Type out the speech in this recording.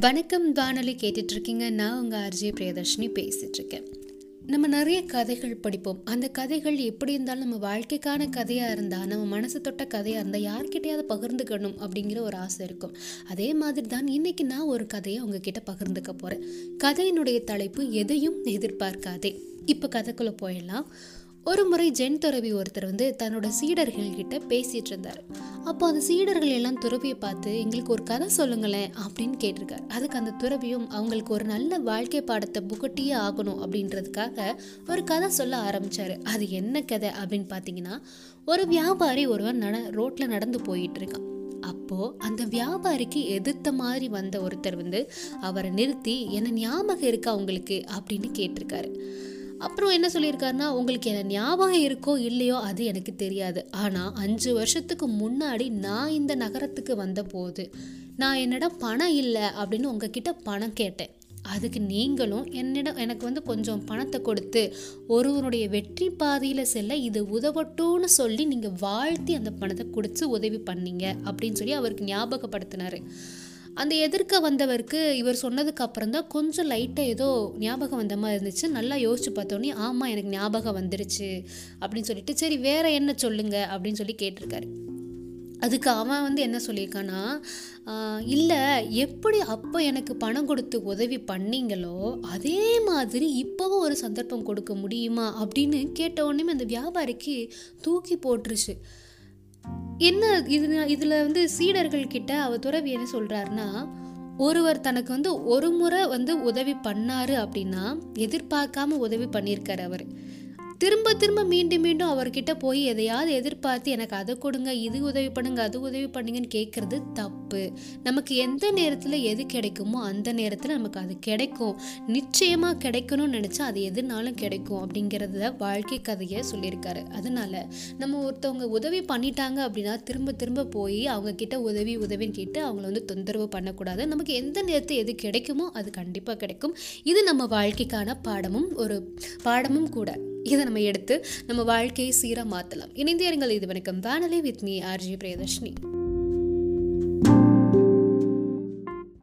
வணக்கம் வானொலி கேட்டுட்ருக்கீங்க. நான் உங்கள் ஆர்ஜே பிரியதர்ஷினி பேசிகிட்ருக்கேன் நம்ம நிறைய கதைகள் படிப்போம். அந்த கதைகள் எப்படி இருந்தாலும் நம்ம வாழ்க்கைக்கான கதையாக இருந்தால் நம்ம மனசு தொட்ட கதையாக இருந்தால் யார்கிட்டையாவது பகிர்ந்துக்கணும் அப்படிங்கிற ஒரு ஆசை இருக்கும். அதே மாதிரி தான் இன்றைக்கி நான் ஒரு கதையை உங்ககிட்ட பகிர்ந்துக்க போகிறேன் கதையினுடைய தலைப்பு எதையும் எதிர்பார்க்காதே. இப்போ கதைக்குள்ளே போயிடலாம். ஒரு முறை ஜென் துறவி ஒருத்தர் வந்து தன்னோட சீடர்கள் கிட்ட பேசிட்டு இருந்தார். அப்போ அந்த சீடர்கள் எல்லாம் துறவியை பார்த்து எங்களுக்கு ஒரு கதை சொல்லுங்களேன் அப்படின்னு கேட்டிருக்காரு. அதுக்கு அந்த துறவியும் அவங்களுக்கு ஒரு நல்ல வாழ்க்கை பாடத்தை புகட்டியே ஆகணும் அப்படின்றதுக்காக ஒரு கதை சொல்ல ஆரம்பிச்சாரு. அது என்ன கதை அப்படின்னு பார்த்தீங்கன்னா ஒரு வியாபாரி ஒருவன் நட ரோட்ல நடந்து போயிட்டு இருக்கான். அப்போ அந்த வியாபாரிக்கு எதிர்த்த மாதிரி வந்த ஒருத்தர் வந்து அவரை நிறுத்தி என்ன ஞாபகம் இருக்கா உங்களுக்கு? அப்படின்னு கேட்டிருக்காரு. அப்புறம் என்ன சொல்லியிருக்காருன்னா உங்களுக்கு என்ன ஞாபகம் இருக்கோ இல்லையோ அது எனக்கு தெரியாது. ஆனால் அஞ்சு வருஷத்துக்கு முன்னாடி நான் இந்த நகரத்துக்கு வந்த போது நான் என்னிடம் பணம் இல்லை அப்படின்னு உங்ககிட்ட பணம் கேட்டேன். அதுக்கு நீங்களும் என்னிடம் எனக்கு வந்து கொஞ்சம் பணத்தை கொடுத்து ஒருவனுடைய வெற்றி பாதையில் செல்ல இது உதவட்டும்னு சொல்லி நீங்கள் வாழ்த்தி அந்த பணத்தை கொடுத்து உதவி பண்ணீங்க. அப்படின்னு சொல்லி அவருக்கு ஞாபகப்படுத்தினார். அந்த எதிர்க்க வந்தவருக்கு இவர் சொன்னதுக்கு அப்புறம் தான் கொஞ்சம் லைட்டாக ஏதோ ஞாபகம் வந்த மாதிரி இருந்துச்சு. நல்லா யோசிச்சு பார்த்தோன்னே ஆமாம் எனக்கு ஞாபகம் வந்துருச்சு அப்படின்னு சொல்லிட்டு சரி வேற என்ன சொல்லுங்க? அப்படின்னு சொல்லி கேட்டிருக்காரு. அதுக்கு அவன் வந்து என்ன சொல்லியிருக்கான்னா இல்லை எப்படி அப்போ எனக்கு பணம் கொடுத்து உதவி பண்ணீங்களோ அதே மாதிரி இப்போவும் ஒரு சந்தர்ப்பம் கொடுக்க முடியுமா? அப்படின்னு கேட்ட உடனே அந்த வியாபாரிக்கு தூக்கி போட்டுருச்சு. என்ன இது இதில் வந்து சீடர்கள் கிட்ட அவர் துறவி என்ன சொல்கிறாருன்னா ஒருவர் தனக்கு வந்து ஒரு முறை வந்து உதவி பண்ணாரு அப்படின்னா எதிர்பார்க்காம உதவி பண்ணியிருக்காரு அவர். திரும்ப திரும்ப மீண்டும் மீண்டும் அவர்கிட்ட போய் எதையாவது எதிர்பார்த்து எனக்கு அதை கொடுங்க இது உதவி பண்ணுங்க அது உதவி பண்ணுங்கன்னு கேட்குறது தப்பு. நமக்கு எந்த நேரத்தில் எது கிடைக்குமோ அந்த நேரத்தில் நமக்கு அது கிடைக்கும். நிச்சயமாக கிடைக்கணும்னு நினச்சா அது எதுனாலும் கிடைக்கும் அப்படிங்கிறத வாழ்க்கை கதையை சொல்லியிருக்காரு. அதனால நம்ம ஒருத்தவங்க உதவி பண்ணிட்டாங்க அப்படின்னா திரும்ப திரும்ப போய் அவங்க கிட்ட உதவி உதவின்னு கேட்டு அவங்கள வந்து தொந்தரவு பண்ணக்கூடாது. நமக்கு எந்த நேரத்தில் எது கிடைக்குமோ அது கண்டிப்பாக கிடைக்கும். இது நம்ம வாழ்க்கைக்கான பாடமும் ஒரு பாடமும் கூட. இதை நம்ம எடுத்து நம்ம வாழ்க்கையை சீராக மாற்றலாம் இணைந்தே இது வணக்கம். வானலை வித் மீ ஆர்ஜி பிரியதர்ஷினி.